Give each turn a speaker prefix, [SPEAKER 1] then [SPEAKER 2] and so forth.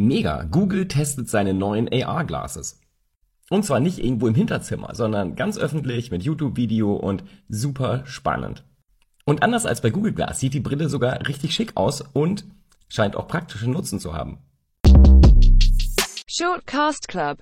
[SPEAKER 1] Mega, Google testet seine neuen AR-Glasses. Und zwar nicht irgendwo im Hinterzimmer, sondern ganz öffentlich mit YouTube-Video und super spannend. Und anders als bei Google Glass sieht die Brille sogar richtig schick aus und scheint auch praktischen Nutzen zu haben.
[SPEAKER 2] Shortcast Club